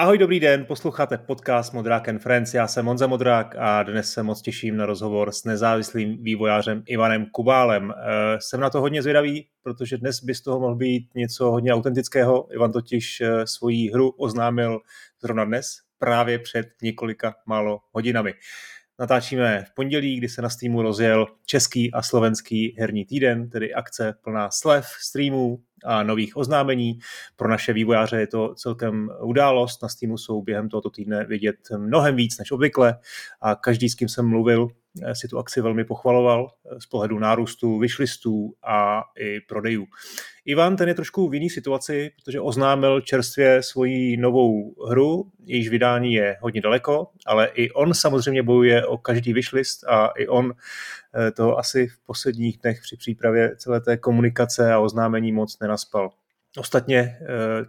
Ahoj, dobrý den, posloucháte podcast Modrák and Friends, já jsem Monza Modrák a dnes se moc těším na rozhovor s nezávislým vývojářem Ivanem Kubálem. Eh, jsem na to hodně zvědavý, protože dnes by z toho mohl být něco hodně autentického. Ivan totiž eh, svoji hru oznámil zrovna dnes, právě před několika málo hodinami. Natáčíme v pondělí, kdy se na Steamu rozjel český a slovenský herní týden, tedy akce plná slev, streamů a nových oznámení. Pro naše vývojáře je to celkem událost. Na Steamu jsou během tohoto týdne vidět mnohem víc než obvykle a každý, s kým jsem mluvil, si tu akci velmi pochvaloval eh, z pohledu nárůstu wishlistů a i prodejů. Ivan ten je trošku v jiné situaci, protože oznámil čerstvě svoji novou hru, jejíž vydání je hodně daleko, ale i on samozřejmě bojuje o každý wishlist a i on eh, to asi v posledních dnech při přípravě celé té komunikace a oznámení moc nenaspal. Ostatně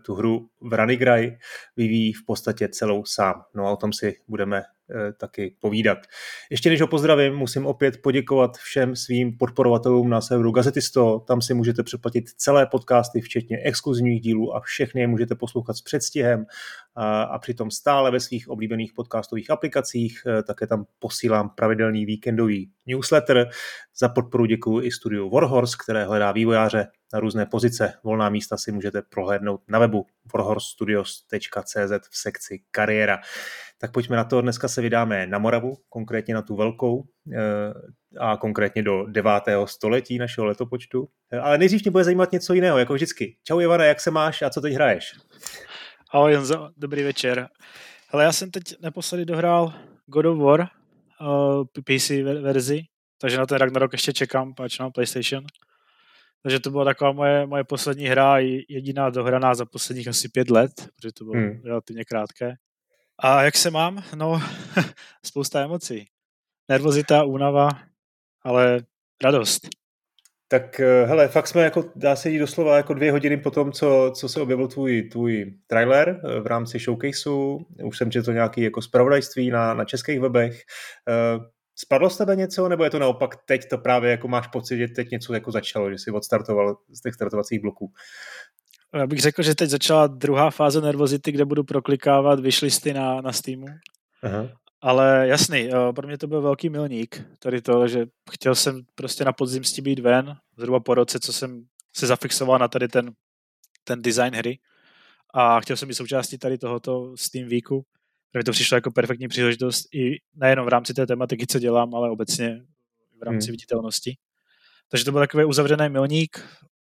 tu hru v Ranigraj vyvíjí v podstatě celou sám. No a o tom si budeme Eh, taky povídat. Ještě než ho pozdravím, musím opět poděkovat všem svým podporovatelům na serveru Gazetisto. Tam si můžete přeplatit celé podcasty, včetně exkluzivních dílů a všechny je můžete poslouchat s předstihem a, přitom stále ve svých oblíbených podcastových aplikacích. Eh, také tam posílám pravidelný víkendový newsletter. Za podporu děkuji i studiu Warhorse, které hledá vývojáře na různé pozice. Volná místa si můžete prohlédnout na webu warhorsestudios.cz v sekci kariéra. Tak pojďme na to. Dneska se vydáme na Moravu, konkrétně na tu velkou eh, a konkrétně do 9. století našeho letopočtu. Eh, ale nejdřív mě bude zajímat něco jiného, jako vždycky. Čau Ivana, jak se máš a co teď hraješ? Ahoj Jonzo, dobrý večer. Hele, já jsem teď naposledy dohrál God of War, uh, eh, PC verzi, takže na ten Ragnarok ještě čekám, páč na PlayStation. Takže to byla taková moje, moje poslední hra, jediná dohraná za posledních asi pět let, protože to bylo hmm. relativně krátké. A jak se mám? No, spousta emocí. Nervozita, únava, ale radost. Tak eh, hele, fakt jsme jako, dá se jít doslova jako dvě hodiny po tom, co, co se objevil tvůj, tvůj trailer eh, v rámci showcaseu. Už jsem četl nějaký jako zpravodajství na, na českých webech. Uh, spadlo z tebe něco, nebo je to naopak teď to právě jako máš pocit, že teď něco jako začalo, že jsi odstartoval z těch startovacích bloků? Já bych řekl, že teď začala druhá fáze nervozity, kde budu proklikávat vyšlisty na, na Steamu. Aha. Ale jasný, eh, pro mě to byl velký milník, tady to, že chtěl jsem prostě na podzim s tím být ven, zhruba po roce, co jsem se zafixoval na tady ten, ten design hry a chtěl jsem být součástí tady tohoto Steam Weeku, mi to přišlo jako perfektní příležitost i nejenom v rámci té tematiky, co dělám, ale obecně v rámci hmm. viditelnosti. Takže to byl takový uzavřený milník,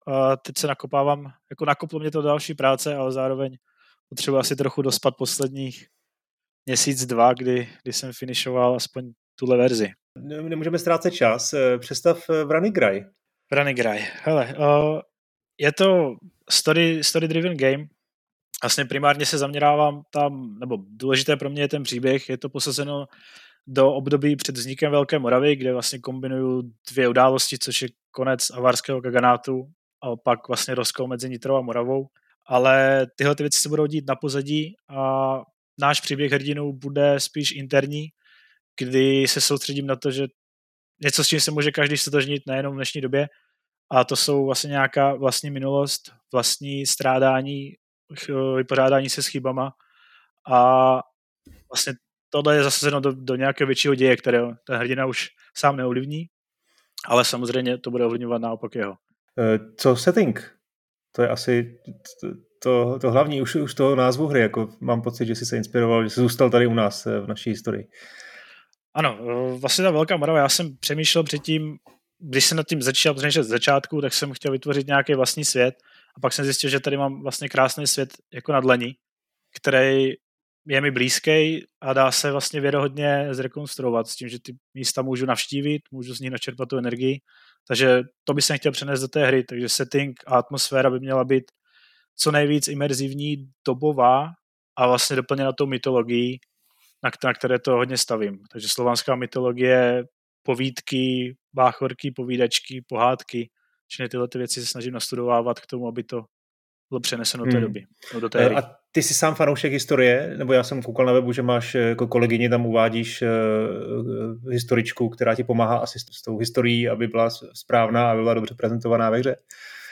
a teď se nakopávám, jako nakoplo mě to další práce, ale zároveň potřebuji asi trochu dospat posledních měsíc, dva, kdy, kdy jsem finišoval aspoň tuhle verzi. Nemůžeme ztrácet čas. Eh, představ eh, Vranigraj. Vranigraj. Hele, uh, je to story, story driven game. Vlastně primárně se zaměrávám tam, nebo důležité pro mě je ten příběh, je to posazeno do období před vznikem Velké Moravy, kde vlastně kombinuju dvě události, což je konec avarského kaganátu a pak vlastně rozkol mezi Nitrou a Moravou. Ale tyhle ty věci se budou dít na pozadí a náš příběh hrdinů bude spíš interní, kdy se soustředím na to, že něco, s čím se může každý stotožnit nejenom v dnešní době, a to jsou vlastně nějaká vlastní minulost, vlastní strádání, vypořádání se s chybama a vlastně tohle je zasazeno do, do nějakého většího děje, které ten hrdina už sám neovlivní, ale samozřejmě to bude ovlivňovat naopak jeho. Eh, co setting? To je asi to, to hlavní už, už toho názvu hry. Jako mám pocit, že jsi se inspiroval, že jsi zůstal tady u nás eh, v naší historii. Ano, eh, vlastně ta Velká Morava, já jsem přemýšlel předtím, když jsem nad tím začal přemýšlet z začátku, tak jsem chtěl vytvořit nějaký vlastní svět a pak jsem zjistil, že tady mám vlastně krásný svět jako na dlani, který je mi blízký a dá se vlastně věrohodně zrekonstruovat s tím, že ty místa můžu navštívit, můžu z nich načerpat tu energii takže to bych chtěl přenést do té hry, takže setting a atmosféra by měla být co nejvíc imerzivní, dobová a vlastně doplněna tou mytologií, na, na které to hodně stavím. Takže slovanská mytologie, povídky, báchorky, povídačky, pohádky, všechny tyhle ty věci se snažím nastudovávat k tomu, aby to bylo přeneseno do té hmm. doby, no do té hry. A ty jsi sám fanoušek historie, nebo já jsem koukal na webu, že máš eh, jako kolegyně tam uvádíš uh, historičku, která ti pomáhá asi s tou historií, aby byla správná a byla dobře prezentovaná ve hře.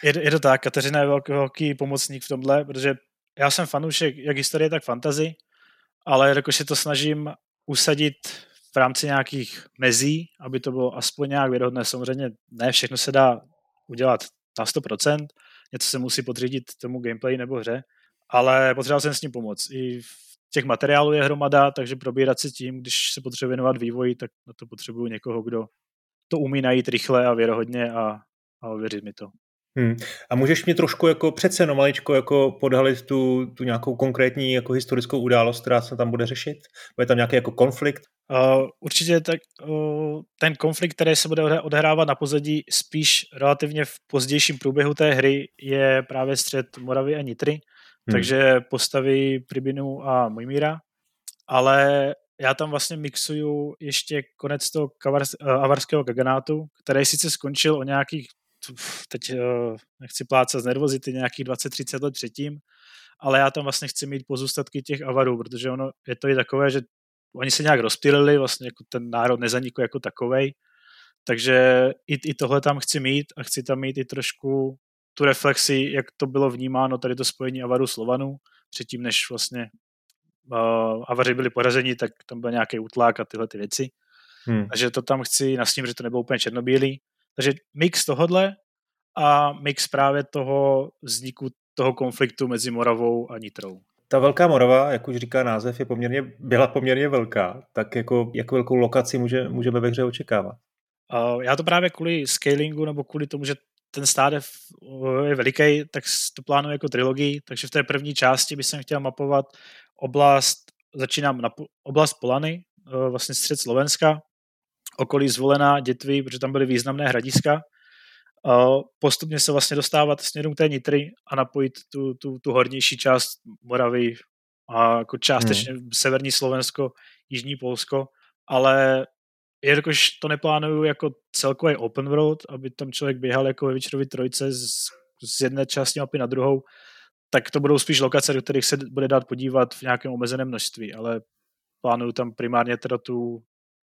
Je, je to tak, Kateřina je velký, velký pomocník v tomhle, protože já jsem fanoušek jak historie, tak fantazy, ale jakož se to snažím usadit v rámci nějakých mezí, aby to bylo aspoň nějak věrohodné. Samozřejmě ne všechno se dá udělat na 100%, něco se musí podřídit tomu gameplay nebo hře, ale potřeboval jsem s ním pomoct. I v těch materiálů je hromada, takže probírat se tím, když se potřebuje věnovat vývoji, tak na to potřebuju někoho, kdo to umí najít rychle a věrohodně a, a ověřit mi to. Hmm. A můžeš mě trošku jako přece jenom maličko jako podhalit tu, tu nějakou konkrétní jako historickou událost, která se tam bude řešit? Bude tam nějaký jako konflikt? Uh, určitě tak, uh, ten konflikt, který se bude odehrávat na pozadí spíš relativně v pozdějším průběhu té hry je právě střed Moravy a Nitry, hmm. takže postavy Pribinu a Mojmíra, ale já tam vlastně mixuju ještě konec toho kavars, uh, avarského kaganátu, který sice skončil o nějakých teď uh, nechci plácat z nervozity, nějakých 20-30 let předtím, ale já tam vlastně chci mít pozůstatky těch avarů, protože ono je to i takové, že oni se nějak rozptýlili, vlastně jako ten národ nezanikl jako takovej, takže i, i tohle tam chci mít a chci tam mít i trošku tu reflexi, jak to bylo vnímáno, tady to spojení Avaru Slovanů, předtím, než vlastně uh, Avaři byli porazeni, tak tam byl nějaký útlak a tyhle ty věci. Hmm. Takže to tam chci nasním, že to nebylo úplně černobílý. Takže mix tohodle a mix právě toho vzniku toho konfliktu mezi Moravou a Nitrou. Ta Velká Morava, jak už říká název, je poměrně, byla poměrně velká, tak jako, jak velkou lokaci může, můžeme ve hře očekávat? Já to právě kvůli scalingu nebo kvůli tomu, že ten stát je, je veliký, tak to plánuji jako trilogii, takže v té první části bych chtěl mapovat oblast, začínám na oblast Polany, vlastně střed Slovenska, okolí zvolená dětví, protože tam byly významné hradiska. Postupně se vlastně dostávat směrem k té Nitry a napojit tu, tu, tu hornější část Moravy a jako částečně hmm. severní Slovensko, jižní Polsko, ale jelikož to neplánuju jako celkový open world, aby tam člověk běhal jako ve Witcherovi trojce z, z jedné části mapy na druhou, tak to budou spíš lokace, do kterých se bude dát podívat v nějakém omezeném množství, ale plánuju tam primárně teda tu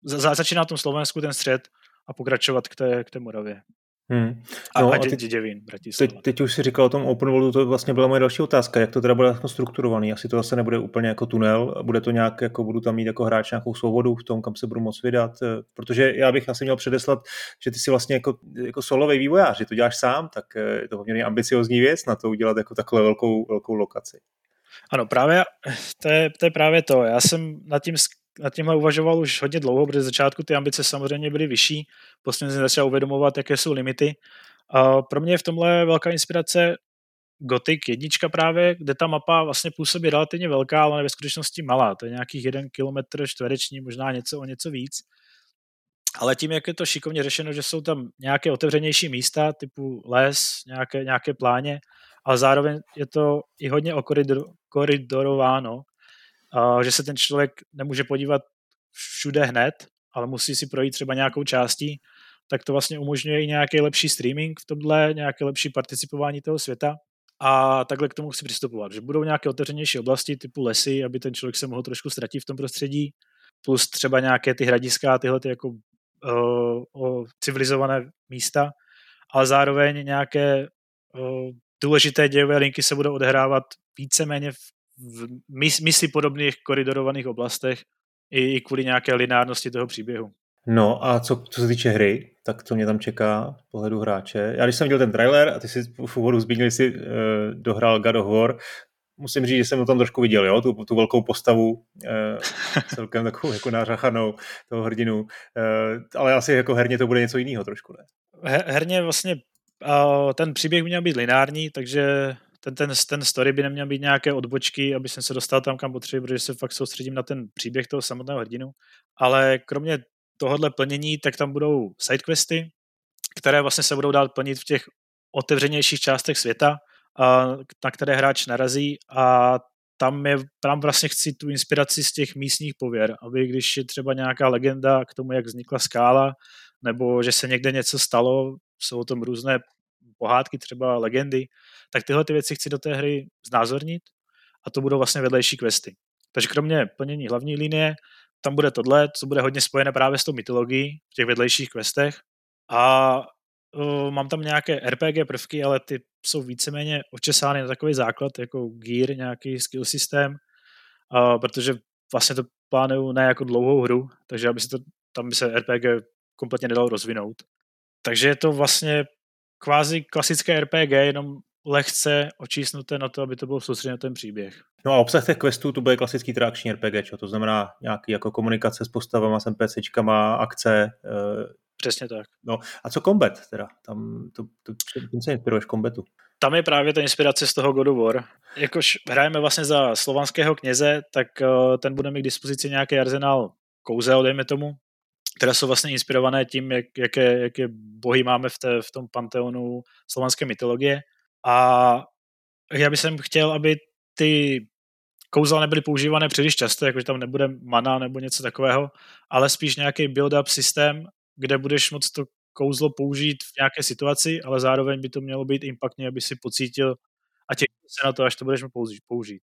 za, začíná na tom Slovensku ten střed a pokračovat k té, k té Moravě. Hmm. No, a, a, teď, Děděvín, teď, teď už si říkal o tom open worldu, to vlastně byla moje další otázka, jak to teda bude jako strukturovaný, asi to zase nebude úplně jako tunel, bude to nějak, jako budu tam mít jako hráč nějakou svobodu v tom, kam se budu moc vydat, eh, protože já bych asi měl předeslat, že ty si vlastně jako, jako solový vývojář, že to děláš sám, tak eh, je to poměrně ambiciozní věc na to udělat jako takhle velkou, velkou lokaci. Ano, právě to je, to je právě to. Já jsem nad tím nad tímhle uvažoval už hodně dlouho, protože začátku ty ambice samozřejmě byly vyšší, postupně jsem začal uvědomovat, jaké jsou limity. A pro mě je v tomhle velká inspirace Gothic jednička právě, kde ta mapa vlastně působí relativně velká, ale ve skutečnosti malá. To je nějakých jeden kilometr čtvereční, možná něco o něco víc. Ale tím, jak je to šikovně řešeno, že jsou tam nějaké otevřenější místa, typu les, nějaké, nějaké pláně, ale zároveň je to i hodně okoridor, že se ten člověk nemůže podívat všude hned, ale musí si projít třeba nějakou částí, tak to vlastně umožňuje i nějaký lepší streaming v tomhle, nějaké lepší participování toho světa. A takhle k tomu chci přistupovat, že budou nějaké otevřenější oblasti typu lesy, aby ten člověk se mohl trošku ztratit v tom prostředí, plus třeba nějaké ty hradiska, tyhle ty jako uh, uh, civilizované místa, ale zároveň nějaké uh, důležité dějové linky se budou odehrávat víceméně v v mis, misi podobných koridorovaných oblastech i, i kvůli nějaké lineárnosti toho příběhu. No a co, co se týče hry, tak co mě tam čeká z pohledu hráče? Já když jsem viděl ten trailer a ty si v úvodu zmínil, si uh, dohrál God of War, musím říct, že jsem tam trošku viděl, jo, tu, tu velkou postavu, uh, celkem takovou jako nářachanou toho hrdinu, uh, ale asi jako herně to bude něco jiného trošku, ne? Herně vlastně uh, ten příběh měl být lineární, takže ten, ten, ten story by neměl být nějaké odbočky, aby jsem se dostal tam, kam potřebuji, protože se fakt soustředím na ten příběh toho samotného hrdinu. Ale kromě tohohle plnění, tak tam budou sidequesty, které vlastně se budou dát plnit v těch otevřenějších částech světa, a, na které hráč narazí a tam, je, tam vlastně chci tu inspiraci z těch místních pověr, aby když je třeba nějaká legenda k tomu, jak vznikla skála, nebo že se někde něco stalo, jsou o tom různé pohádky, třeba legendy, tak tyhle ty věci chci do té hry znázornit a to budou vlastně vedlejší questy. Takže kromě plnění hlavní linie, tam bude tohle, co bude hodně spojené právě s tou mytologií v těch vedlejších questech a uh, mám tam nějaké RPG prvky, ale ty jsou víceméně očesány na takový základ, jako gear, nějaký skill systém, uh, protože vlastně to plánuju ne jako dlouhou hru, takže aby se to, tam by se RPG kompletně nedalo rozvinout. Takže je to vlastně kvázi klasické RPG, jenom lehce očísnuté na to, aby to bylo soustředěno ten příběh. No a obsah těch questů to bude klasický trakční RPG, čo? to znamená nějaký jako komunikace s postavama, s NPCčkama, akce. E... Přesně tak. No a co combat teda? Tam to, to, tím se inspiruješ kombatu? Tam je právě ta inspirace z toho God of War. Jakož hrajeme vlastně za slovanského kněze, tak uh, ten bude mít k dispozici nějaký arzenál kouzel, dejme tomu, které jsou vlastně inspirované tím, jak, jaké, jaké bohy máme v, té, v tom panteonu slovanské mytologie. A já bych chtěl, aby ty kouzla nebyly používané příliš často, jakože tam nebude mana nebo něco takového, ale spíš nějaký build-up systém, kde budeš moct to kouzlo použít v nějaké situaci, ale zároveň by to mělo být impaktně, aby si pocítil a těšil se na to, až to budeš použít.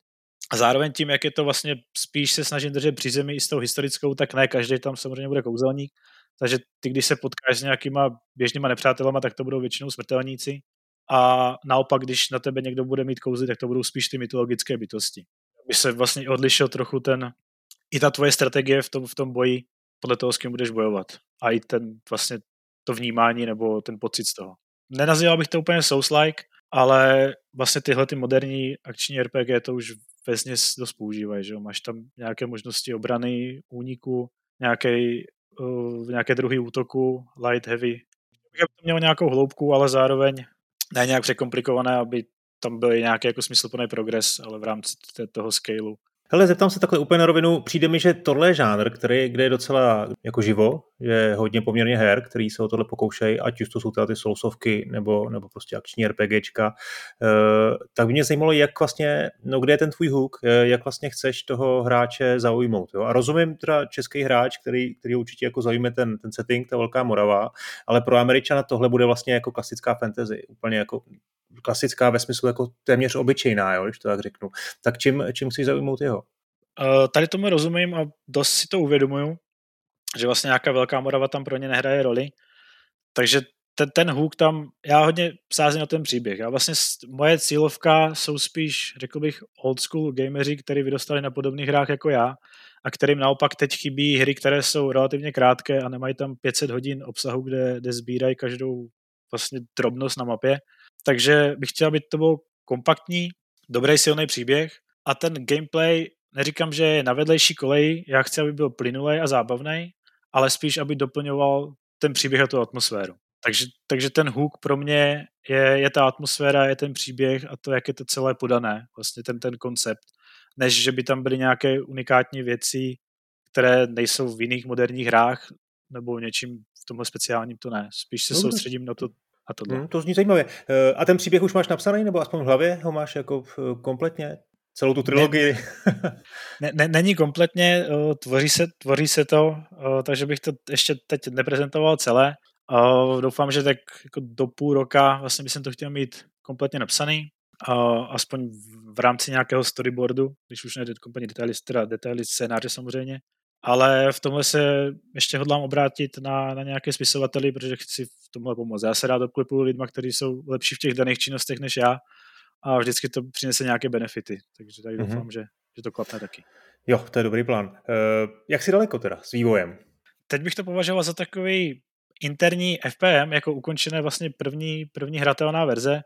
A zároveň tím, jak je to vlastně spíš se snažím držet při zemi i s tou historickou, tak ne každý tam samozřejmě bude kouzelník. Takže ty, když se potkáš s nějakýma běžnýma nepřátelama, tak to budou většinou smrtelníci. A naopak, když na tebe někdo bude mít kouzly, tak to budou spíš ty mytologické bytosti. By se vlastně odlišil trochu ten, i ta tvoje strategie v tom, v tom boji podle toho, s kým budeš bojovat. A i ten vlastně to vnímání nebo ten pocit z toho. Nenazýval bych to úplně Souls-like, ale vlastně tyhle ty moderní akční RPG to už vesně dost používají, že Máš tam nějaké možnosti obrany, úniku, nějaké, uh, nějaké druhý útoku, light, heavy. Aby to mělo nějakou hloubku, ale zároveň ne nějak překomplikované, aby tam byl nějaký jako smysluplný progres, ale v rámci toho scaleu. Hele, zeptám se takhle úplně na rovinu. Přijde mi, že tohle je žánr, který, kde je docela jako živo, je hodně poměrně her, který se o tohle pokoušejí, ať už to jsou teda ty soulsovky nebo, nebo prostě akční RPGčka. Uh, tak by mě zajímalo, jak vlastně, no kde je ten tvůj hook, eh, jak vlastně chceš toho hráče zaujmout. Jo? A rozumím teda český hráč, který, který určitě jako zaujme ten, ten setting, ta velká Morava, ale pro Američana tohle bude vlastně jako klasická fantasy, úplně jako klasická ve smyslu jako téměř obyčejná, jo, když to tak řeknu. Tak čím, čím chci zaujmout jeho? Uh, tady tomu rozumím a dost si to uvědomuju, že vlastně nějaká velká Morava tam pro ně nehraje roli. Takže ten, ten hook tam, já hodně sázím na ten příběh. Já vlastně moje cílovka jsou spíš, řekl bych, old school gameři, kteří vyrostali na podobných hrách jako já a kterým naopak teď chybí hry, které jsou relativně krátké a nemají tam 500 hodin obsahu, kde, kde sbírají každou vlastně drobnost na mapě takže bych chtěl, aby to byl kompaktní, dobrý silný příběh a ten gameplay, neříkám, že je na vedlejší koleji, já chci, aby byl plynulý a zábavný, ale spíš, aby doplňoval ten příběh a tu atmosféru. Takže, takže ten hook pro mě je, je ta atmosféra, je ten příběh a to, jak je to celé podané, vlastně ten, ten koncept, než že by tam byly nějaké unikátní věci, které nejsou v jiných moderních hrách nebo něčím v tomhle speciálním, to ne. Spíš se soustředím na to, a tohle. Hmm, to zní zajímavě. Eh, a ten příběh už máš napsaný, nebo aspoň v hlavě ho máš jako kompletně? Celou tu trilogii? Ne, ne, není kompletně, eh, tvoří se, tvoří se to, eh, takže bych to ještě teď neprezentoval celé. Doufám, že tak jako do půl roka vlastně bych to chtěl mít kompletně napsaný, aspoň v rámci nějakého storyboardu, když už ne kompletně detaily, teda detaily scénáře samozřejmě ale v tomhle se ještě hodlám obrátit na, na nějaké spisovateli, protože chci v tomhle pomoct. Já se rád obklipuju lidma, kteří jsou lepší v těch daných činnostech než já a vždycky to přinese nějaké benefity, takže tady mm-hmm. doufám, že, že to klapne taky. Jo, to je dobrý plán. Uh, jak si daleko teda s vývojem? Teď bych to považoval za takový interní FPM, jako ukončené vlastně první, první hratelná verze,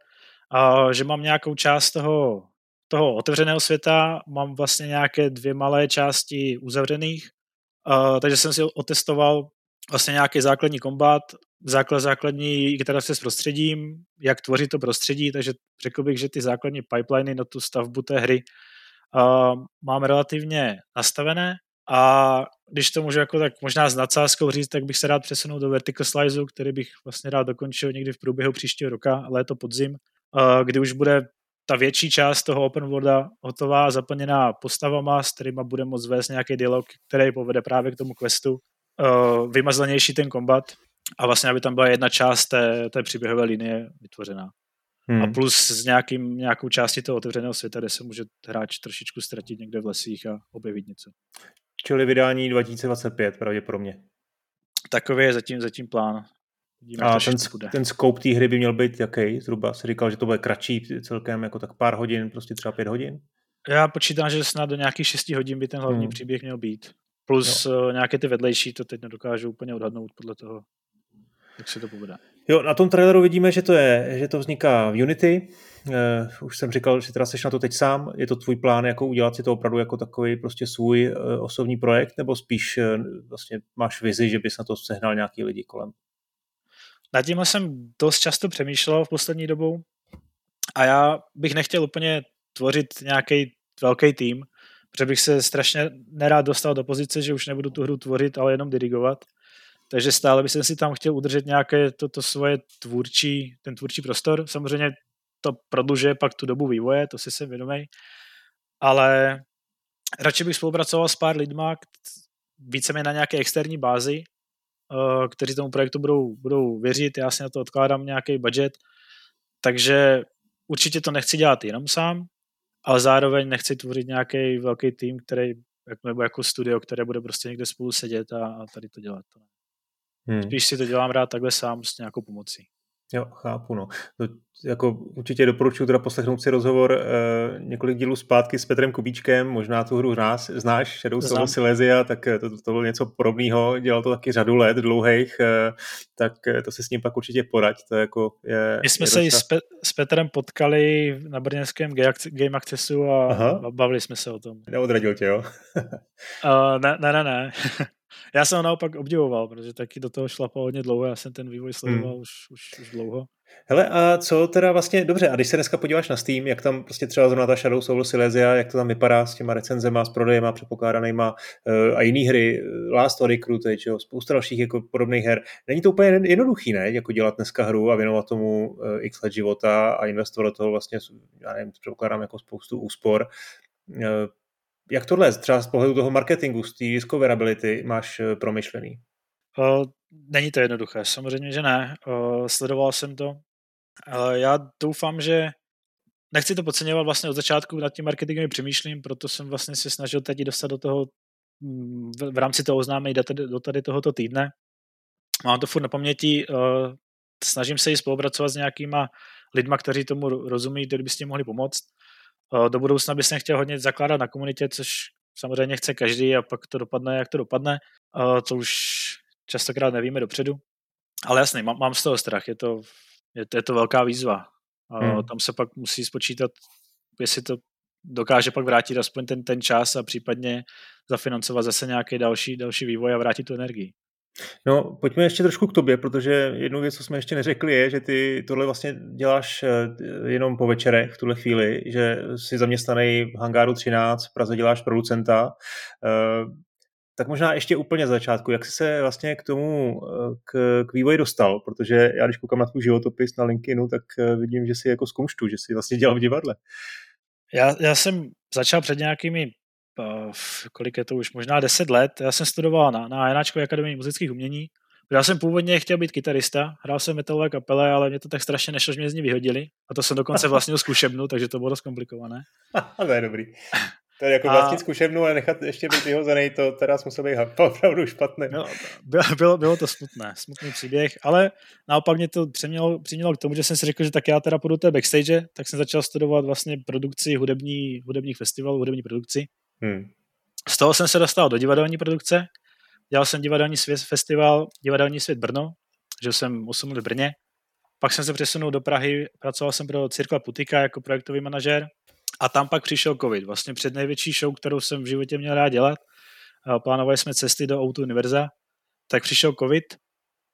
a že mám nějakou část toho, toho otevřeného světa, mám vlastně nějaké dvě malé části uzavřených Uh, takže jsem si otestoval vlastně nějaký základní kombat, základ základní interakce s prostředím, jak tvořit to prostředí, takže řekl bych, že ty základní pipeliny na tu stavbu té hry uh, mám relativně nastavené a když to můžu jako tak možná s nadsázkou říct, tak bych se rád přesunul do Vertical Sliceu, který bych vlastně rád dokončil někdy v průběhu příštího roka, léto, podzim, uh, kdy už bude ta větší část toho open worlda hotová, zaplněná postavama, s kterými bude moct vést nějaký dialog, který povede právě k tomu questu. Uh, vymazlenější ten kombat a vlastně, aby tam byla jedna část té, té příběhové linie vytvořená. Hmm. A plus s nějakým, nějakou částí toho otevřeného světa, kde se může hráč trošičku ztratit někde v lesích a objevit něco. Čili vydání 2025 pravděpodobně. Takový je zatím, zatím plán. Vidíme, a ten, ten scope té hry by měl být jaký? Zhruba si říkal, že to bude kratší celkem, jako tak pár hodin, prostě třeba pět hodin? Já počítám, že snad do nějakých 6 hodin by ten hlavní hmm. příběh měl být. Plus jo. Eh, nějaké ty vedlejší, to teď nedokážu úplně odhadnout podle toho, jak se to povede. Jo, na tom traileru vidíme, že to je, že to vzniká v Unity. Uh, už jsem říkal, že teda seš na to teď sám. Je to tvůj plán, jako udělat si to opravdu jako takový prostě svůj uh, osobní projekt, nebo spíš uh, vlastně máš vizi, že bys na to sehnal nějaký lidi kolem? Nad tím jsem dost často přemýšlel v poslední dobou a já bych nechtěl úplně tvořit nějaký velký tým, protože bych se strašně nerád dostal do pozice, že už nebudu tu hru tvořit, ale jenom dirigovat. Takže stále bych si tam chtěl udržet nějaké toto to svoje tvůrčí, ten tvůrčí prostor. Samozřejmě to prodlužuje pak tu dobu vývoje, to si jsem vědomý. Ale radši bych spolupracoval s pár lidma, víceméně na nějaké externí bázi, eh, kteří tomu projektu budou, budou věřit, já si na to odkládám nějaký budget, takže určitě to nechci dělat jenom sám, ale zároveň nechci tvořit nějaký velký tým, který, nebo jako studio, které bude prostě někde spolu sedět a, a tady to dělat. Hmm. Spíš si to dělám rád takhle sám s nějakou pomocí. Jo, chápu, no. To, jako určitě doporučuji teda poslechnout si rozhovor uh, několik dílů zpátky s Petrem Kubíčkem, možná tu hru znáš, znáš Shadow Soul Silesia, tak eh, to, to, to bylo něco podobného, dělal to taky řadu let dlouhých, uh, tak to se s ním pak určitě poraď. To jako je, My jsme je se i s, Pe- s Petrem potkali na brněnském Game Accessu a Aha. bavili jsme se o tom. Neodradil tě, jo? uh, ne, ne, ne, ne. Já jsem ho naopak obdivoval, protože taky do toho šlapal hodně dlouho, já jsem ten vývoj sledoval hmm. už, už, už dlouho. Hele, a co teda vlastně, dobře, a když se dneska podíváš na Steam, jak tam prostě třeba zrovna ta Shadow Soul Silesia, jak to tam vypadá s těma recenzema, s prodejema předpokládanýma uh, a jiný hry, Last of Recruit, čo, spousta dalších jako podobných her. Není to úplně jednoduchý, ne, jako dělat dneska hru a věnovat tomu uh, x let života a investovat do toho vlastně, já nevím, předpokládám jako spoustu úspor. Uh, jak tohle třeba z pohledu toho marketingu, z té discoverability máš eh, promyšlený? Uh, není to jednoduché, samozřejmě, že ne. Uh, sledoval jsem to, ale já doufám, že nechci to podceňovat vlastně od začátku, nad tím marketingem přemýšlím, proto jsem vlastně se snažil teď dostat do toho mm, v, v rámci toho oznámení do tady, tohoto týdne. Mám to furt na paměti, uh, snažím se i spolupracovat s nějakýma lidma, kteří tomu rozumí, kteří by s tím mohli pomoct. Do budoucna bych se chtěl hodně zakládat na komunitě, což samozřejmě chce každý a pak to dopadne, jak to dopadne. To už častokrát nevíme dopředu. Ale jasně, mám, mám z toho strach, je to, je, je to velká výzva. Hmm. Tam se pak musí spočítat, jestli to dokáže pak vrátit aspoň ten, ten čas a případně zafinancovat zase nějaký další, další vývoj a vrátit tu energii. No, pojďme ještě trošku k tobě, protože jednu věc, co jsme ještě neřekli, je, že ty tohle vlastně děláš eh, jenom po večerech v tuhle chvíli, že jsi zaměstnaný v Hangáru 13, v Praze děláš producenta. Eh, tak možná ještě úplně z začátku, jak jsi se vlastně k tomu, eh, k, k vývoji dostal, protože já když koukám na tvůj životopis na LinkedInu, tak vidím, že jsi jako z že jsi vlastně dělal v divadle. Já, já jsem začal před nějakými kolik je to už, možná 10 let. Já jsem studoval na, na Janáčkové akademii muzických umění. Já jsem původně chtěl být kytarista, hrál jsem metalové kapele, ale mě to tak strašně nešlo, že mě z ní vyhodili. A to jsem dokonce vlastně zkušebnu, takže to bylo dost komplikované. to je dobrý. To je jako vlastní zkušebnu, ale nechat ještě být vyhozený, to teraz musel být opravdu špatné. Bylo, bylo, bylo to smutné, smutný příběh, ale naopak mě to přemělo, přimělo k tomu, že jsem si řekl, že tak já teda půjdu té backstage, tak jsem začal studovat vlastně produkci hudební, hudebních festivalů, hudební produkci. Hmm. Z toho jsem se dostal do divadelní produkce. Dělal jsem divadelní svět, festival Divadelní svět Brno, že jsem 8 let v Brně. Pak jsem se přesunul do Prahy, pracoval jsem pro Cirkla Putika jako projektový manažer a tam pak přišel covid. Vlastně před největší show, kterou jsem v životě měl rád dělat. Plánovali jsme cesty do Outu Univerza, tak přišel covid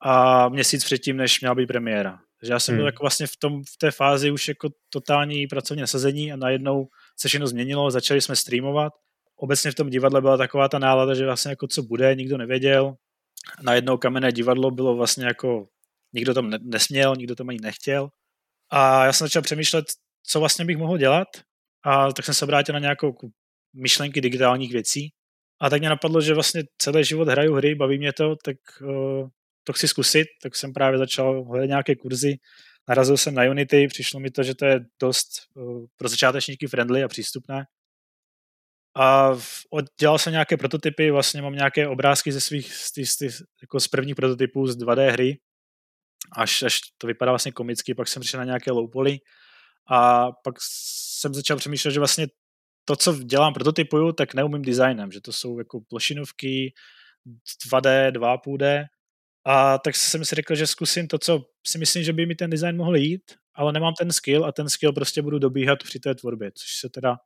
a měsíc předtím, než měla být premiéra. Takže já jsem hmm. byl jako vlastně v, tom, v té fázi už jako totální pracovní nasazení a najednou se všechno změnilo, začali jsme streamovat obecně v tom divadle byla taková ta nálada, že vlastně jako co bude, nikdo nevěděl. jedno kamenné divadlo bylo vlastně jako, nikdo tam nesměl, nikdo tam ani nechtěl. A já jsem začal přemýšlet, co vlastně bych mohl dělat. A tak jsem se obrátil na nějakou myšlenky digitálních věcí. A tak mě napadlo, že vlastně celý život hraju hry, baví mě to, tak uh, to chci zkusit. Tak jsem právě začal hledat nějaké kurzy. Narazil jsem na Unity, přišlo mi to, že to je dost uh, pro začátečníky friendly a přístupné a dělal jsem nějaké prototypy, vlastně mám nějaké obrázky ze svých, z, z, z, jako z prvních prototypů z 2D hry. Až, až to vypadá vlastně komicky, pak jsem přišel na nějaké low a pak jsem začal přemýšlet, že vlastně to, co dělám, prototypuju, tak neumím designem, že to jsou jako plošinovky, 2D, 2,5D a tak jsem si řekl, že zkusím to, co si myslím, že by mi ten design mohl jít, ale nemám ten skill a ten skill prostě budu dobíhat při té tvorbě, což se teda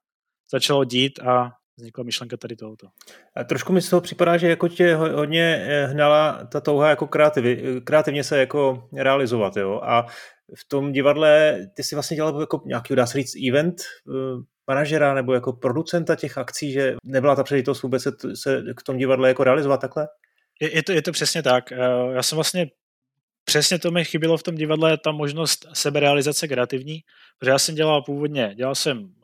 začalo dít a vznikla myšlenka tady tohoto. A trošku mi z toho připadá, že jako tě hodně eh, hnala ta touha jako kreativ, kreativně se jako realizovat, jo? A v tom divadle ty si vlastně dělal jako nějaký, dá se říct, event eh, manažera nebo jako producenta těch akcí, že nebyla ta příležitost vůbec se, se k tom divadle jako realizovat takhle? Je, je, to, je to přesně tak. Eh, já jsem vlastně přesně to mi chybělo v tom divadle, ta možnost seberealizace kreativní, protože já jsem dělal původně, dělal jsem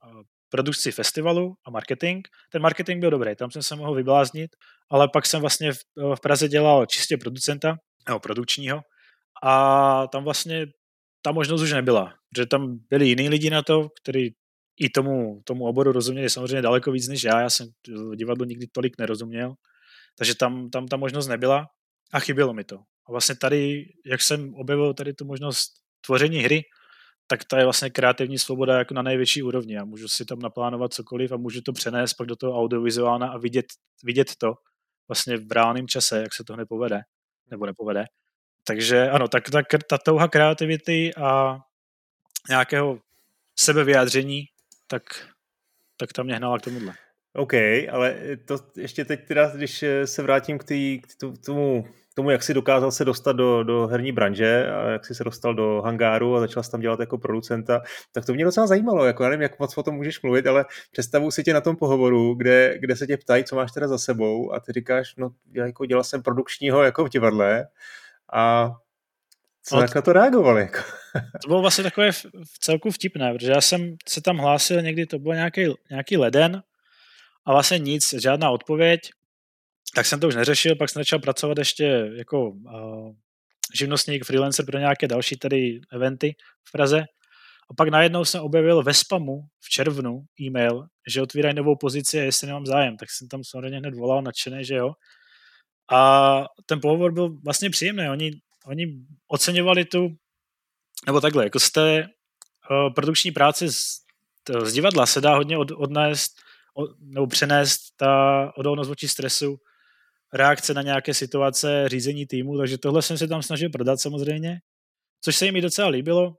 produkci festivalu a marketing. Ten marketing byl dobrý, tam jsem se mohl vybláznit, ale pak jsem vlastně v, v Praze dělal čistě producenta, nebo produkčního a tam vlastně ta možnost už nebyla, protože tam byli jiní lidi na to, kteří i tomu, tomu oboru rozuměli samozřejmě daleko víc než já, já jsem divadlu nikdy tolik nerozuměl, takže tam, tam ta možnost nebyla a chybělo mi to. A vlastně tady, jak jsem objevil tady tu možnost tvoření hry, tak ta je vlastně kreativní svoboda jako na největší úrovni. Já můžu si tam naplánovat cokoliv a můžu to přenést pak do toho audiovizuálna a vidět, vidět to vlastně v reálném čase, jak se to hned povede nebo nepovede. Takže ano, tak ta, ta touha kreativity a nějakého sebevyjádření, tak, tak tam mě hnala k tomuhle. OK, ale to ještě teď teda, když se vrátím k, tý, k tomu tomu, jak si dokázal se dostat do, do herní branže a jak si se dostal do hangáru a začal jsi tam dělat jako producenta, tak to mě docela zajímalo. Jako, já nevím, jak moc o tom můžeš mluvit, ale představu si tě na tom pohovoru, kde, kde se tě ptají, co máš teda za sebou a ty říkáš, no já jako dělal jsem produkčního jako v divadle a co jak na to reagovali? Jako? to bylo vlastně takové v, v celku vtipné, protože já jsem se tam hlásil někdy, to byl nějaký, nějaký leden a vlastně nic, žádná odpověď tak jsem to už neřešil, pak jsem začal pracovat ještě jako uh, živnostník, freelancer pro nějaké další tady eventy v Praze. A pak najednou jsem objevil ve spamu v červnu e-mail, že otvírají novou pozici a jestli nemám zájem, tak jsem tam samozřejmě hned volal nadšený, že jo. A ten pohovor byl vlastně příjemný. Oni, oni oceňovali tu, nebo takhle, jako z té uh, produkční práce z, z divadla se dá hodně od, odnést, od, nebo přenést ta odolnost vůči stresu reakce na nějaké situace, řízení týmu, takže tohle jsem se tam snažil prodat samozřejmě, což se jim i docela líbilo.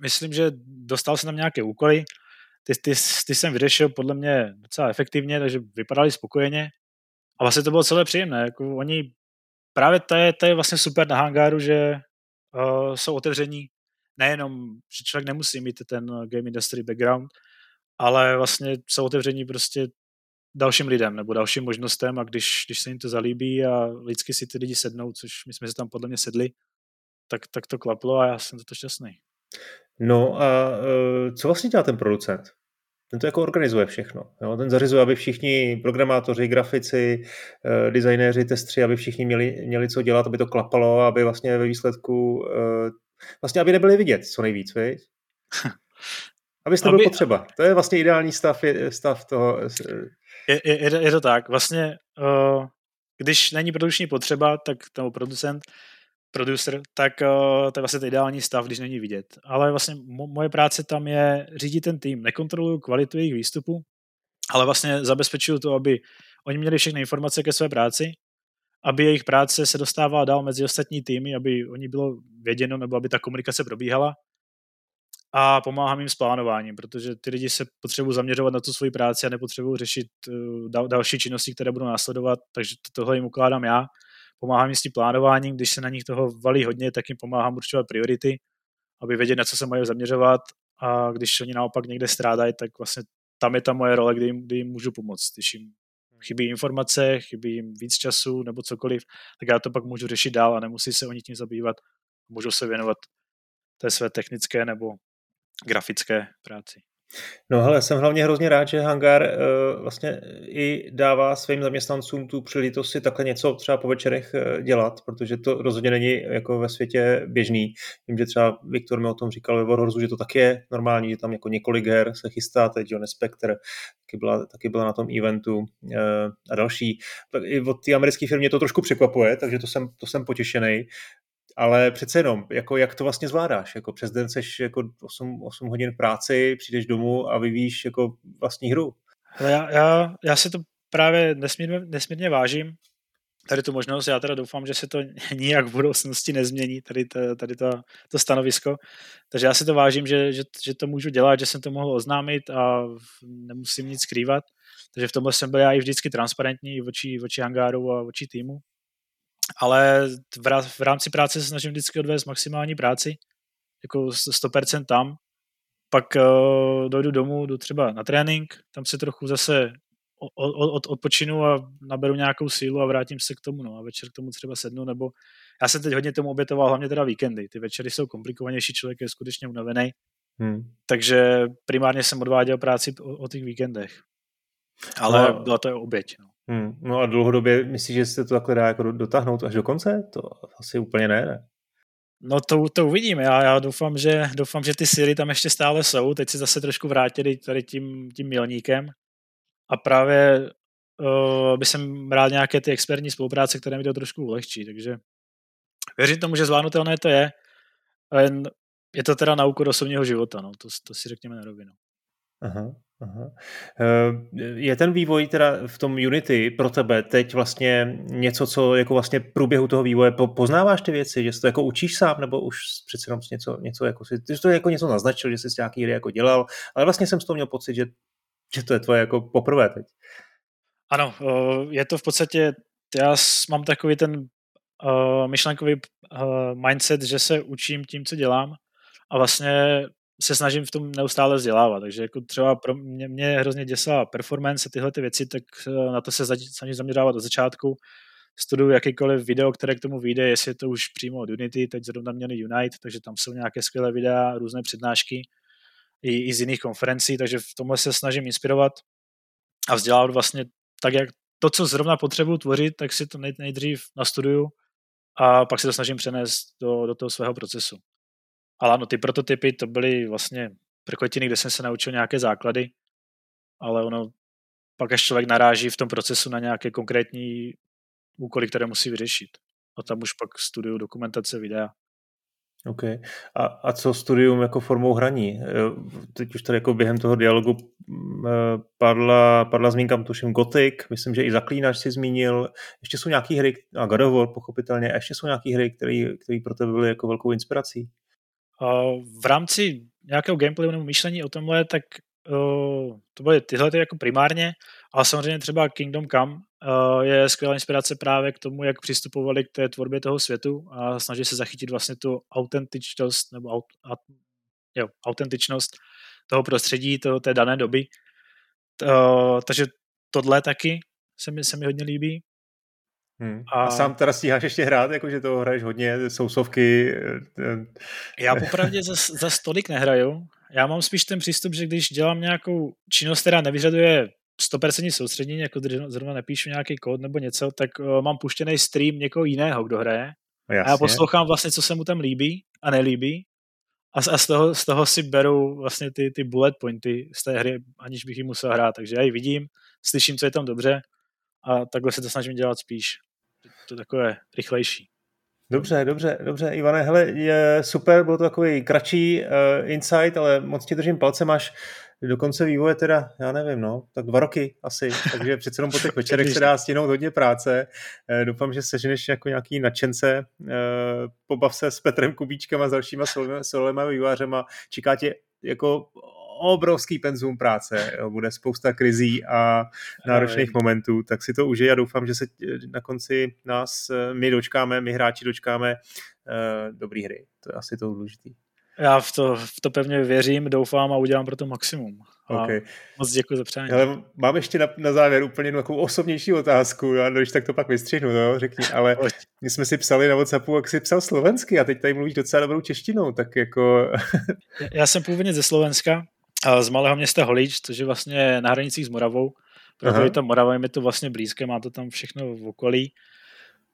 Myslím, že dostal jsem tam nějaké úkoly, ty, ty, ty jsem vyřešil podle mě docela efektivně, takže vypadali spokojeně. A vlastně to bylo celé příjemné. Jako oni, právě to je, to je vlastně super na hangáru, že uh, jsou otevření nejenom, že člověk nemusí mít ten game industry background, ale vlastně jsou otevření prostě dalším lidem nebo dalším možnostem a když, když se jim to zalíbí a lidsky si ty lidi sednou, což my jsme se tam podle mě sedli, tak, tak to klaplo a já jsem za to šťastný. No a uh, co vlastně dělá ten producent? Ten to jako organizuje všechno. Jo? Ten zařizuje, aby všichni programátoři, grafici, uh, designéři, testři, aby všichni měli, měli co dělat, aby to klapalo, aby vlastně ve výsledku uh, vlastně aby nebyli vidět co nejvíc, viď? Abyste aby... byl potřeba. To je vlastně ideální stav, stav toho je, je, je to tak. Vlastně, uh, když není produkční potřeba, tak nebo producent, producer, tak uh, to je vlastně ten ideální stav, když není vidět. Ale vlastně mo- moje práce tam je řídit ten tým. Nekontroluju kvalitu jejich výstupu, ale vlastně zabezpečuju to, aby oni měli všechny informace ke své práci, aby jejich práce se dostávala dál mezi ostatní týmy, aby oni bylo věděno, nebo aby ta komunikace probíhala a pomáhám jim s plánováním, protože ty lidi se potřebují zaměřovat na tu svoji práci a nepotřebují řešit uh, další činnosti, které budou následovat, takže tohle jim ukládám já. Pomáhám jim s tím plánováním, když se na nich toho valí hodně, tak jim pomáhám určovat priority, aby věděli, na co se mají zaměřovat a když oni naopak někde strádají, tak vlastně tam je ta moje role, kdy jim, kdy jim můžu pomoct. Když jim chybí informace, chybí jim víc času nebo cokoliv, tak já to pak můžu řešit dál a nemusí se oni tím zabývat. Můžu se věnovat té své technické nebo grafické práci. No hele, jsem hlavně hrozně rád, že Hangar uh, vlastně i dává svým zaměstnancům tu příležitost si takhle něco třeba po večerech uh, dělat, protože to rozhodně není jako ve světě běžný. Vím, že třeba Viktor mi o tom říkal ve Warhorsu, že to taky je normální, že tam jako několik her se chystá, teď John Spectre taky byla, taky byla na tom eventu uh, a další. Tak i od té americké firmě to trošku překvapuje, takže to jsem, to jsem potěšený. Ale přece jenom, jako jak to vlastně zvládáš? Jako přes den seš jako 8, 8 hodin v práci, přijdeš domů a vyvíjíš jako vlastní hru. Já, já, já si to právě nesmírně, nesmírně vážím, tady tu možnost. Já teda doufám, že se to nijak v budoucnosti nezmění, tady, to, tady to, to stanovisko. Takže já si to vážím, že, že, že to můžu dělat, že jsem to mohl oznámit a nemusím nic skrývat. Takže v tomhle jsem byl já i vždycky transparentní voči, voči hangáru a voči týmu. Ale v rámci práce se snažím vždycky odvést maximální práci, jako 100% tam. Pak uh, dojdu domů, jdu třeba na trénink, tam se trochu zase od, odpočinu a naberu nějakou sílu a vrátím se k tomu, no a večer k tomu třeba sednu, nebo já jsem teď hodně tomu obětoval, hlavně teda víkendy, ty večery jsou komplikovanější, člověk je skutečně unavený, hmm. takže primárně jsem odváděl práci o, o těch víkendech, ale no, byla to oběť. No. Hmm. no a dlouhodobě myslíš, že se to takhle dá jako dotáhnout až do konce? To asi úplně ne, ne? No to, to uvidíme. Já, já doufám, že, doufám, že ty síly tam ještě stále jsou. Teď se zase trošku vrátili tady tím, tím milníkem a právě uh, by jsem rád nějaké ty expertní spolupráce, které mi to trošku ulehčí, takže věřím tomu, že zvládnutelné to je, jen je to teda na úkor osobního života, no, to, to si řekněme na rovinu. Aha, aha. Eh, je ten vývoj teda v tom Unity pro tebe teď vlastně něco, co jako vlastně průběhu toho vývoje poznáváš ty věci, že si to jako učíš sám, nebo už přece jenom něco, něco jako si, ty jsi to jako něco naznačil, že jsi nějaký hry jako dělal, ale vlastně jsem z toho měl pocit, že že to je tvoje jako poprvé teď. Ano, je to v podstatě, já mám takový ten uh, myšlenkový mindset, že se učím tím, co dělám a vlastně se snažím v tom neustále vzdělávat, takže jako třeba pro mě, mě hrozně děsila performance tyhle ty věci, tak na to se snažím zaměřovat od začátku, studuju jakýkoliv video, které k tomu vyjde, jestli je to už přímo od Unity, teď zrovna měli Unite, takže tam jsou nějaké skvělé videa, různé přednášky, i, i z jiných konferencí, takže v tomhle se snažím inspirovat a vzdělávat vlastně tak, jak to, co zrovna potřebuji tvořit, tak si to nej, nejdřív nastuduju a pak si to snažím přenést do, do toho svého procesu. Ale ano, ty prototypy to byly vlastně prkotiny, kde jsem se naučil nějaké základy, ale ono pak až člověk naráží v tom procesu na nějaké konkrétní úkoly, které musí vyřešit. A tam už pak studuju dokumentace, videa. OK. A, a co studium jako formou hraní? Teď už tady jako během toho dialogu mm, eh, padla, padla zmínka, tuším Gothic, myslím, že i Zaklínač si zmínil. Ještě jsou nějaké hry, a God of War pochopitelně, a ještě jsou nějaké hry, které pro tebe byly jako velkou inspirací? V rámci nějakého gameplayu nebo myšlení o tomhle, tak to byly tyhle ty jako primárně, ale samozřejmě třeba Kingdom Come je skvělá inspirace právě k tomu, jak přistupovali k té tvorbě toho světu a snaží se zachytit vlastně tu autentičnost nebo aut, jo, autentičnost toho prostředí, toho, té dané doby. Takže tohle taky se mi, se mi hodně líbí. Hmm. A... a sám teda stíháš ještě hrát, jakože to hraješ hodně, sousovky? Eh, Já popravdě za, za stolik nehraju. Já mám spíš ten přístup, že když dělám nějakou činnost, která nevyžaduje 100% soustředění, jako zrovna nepíšu nějaký kód nebo něco, tak uh, mám puštěný stream někoho jiného, kdo hraje. Jasně. A já poslouchám vlastně, co se mu tam líbí a nelíbí. A, a z, toho, z toho si beru vlastně ty, ty bullet pointy z té hry, aniž bych ji musel hrát. Takže já ji vidím, slyším, co je tam dobře a takhle se to snažím dělat spíš. To takové rychlejší. Dobře, dobře, dobře, Ivane, hele, je super, byl to takový kratší uh, insight, ale moc ti držím palce, máš do konce vývoje teda, já nevím, no, tak dva roky asi, takže přece jenom po těch večerech se dá stěnout hodně práce. Uh, doufám, že seženeš jako nějaký nadšence, uh, pobav se s Petrem Kubíčkem a s dalšíma solema vývářema, čeká tě jako obrovský penzum práce, jo, bude spousta krizí a náročných no, momentů, tak si to užij a doufám, že se na konci nás, eh, my dočkáme, my hráči dočkáme uh, dobrý hry. To je asi to důležité. Já v to, v to pevně věřím, doufám a udělám pro to maximum. A okay. Moc děkuji za přání. Ale mám ještě na, na závěr úplně takovou osobnější otázku, já když tak to pak vystřihnu, no, řekni, ale my jsme si psali na Whatsappu, jak jsi psal slovensky a teď tady mluvíš docela dobrou češtinou, tak jako... já jsem původně ze Slovenska, z malého města Holič, což je vlastně na hranicích s Moravou. Proto je tam Morava, je to vlastně blízké, má to tam všechno v okolí.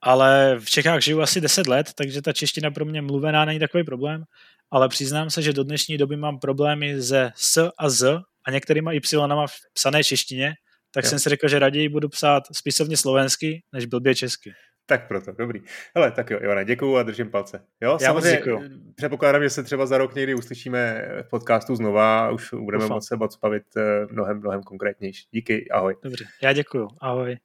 Ale v Čechách žiju asi 10 let, takže ta čeština pro mě mluvená není takový problém. Ale přiznám se, že do dnešní doby mám problémy ze S a Z a některýma Y v psané češtině, tak jo. jsem si řekl, že raději budu psát spisovně slovensky, než blbě česky. Tak proto, dobrý. Hele, tak jo, Ivane, děkuju a držím palce. Jo, Já moc děkuju. předpokládám, že se třeba za rok někdy uslyšíme v podcastu znova a už budeme Ufam. moc se moc bavit mnohem, mnohem konkrétnější. Díky, ahoj. Dobře, já děkuju, ahoj.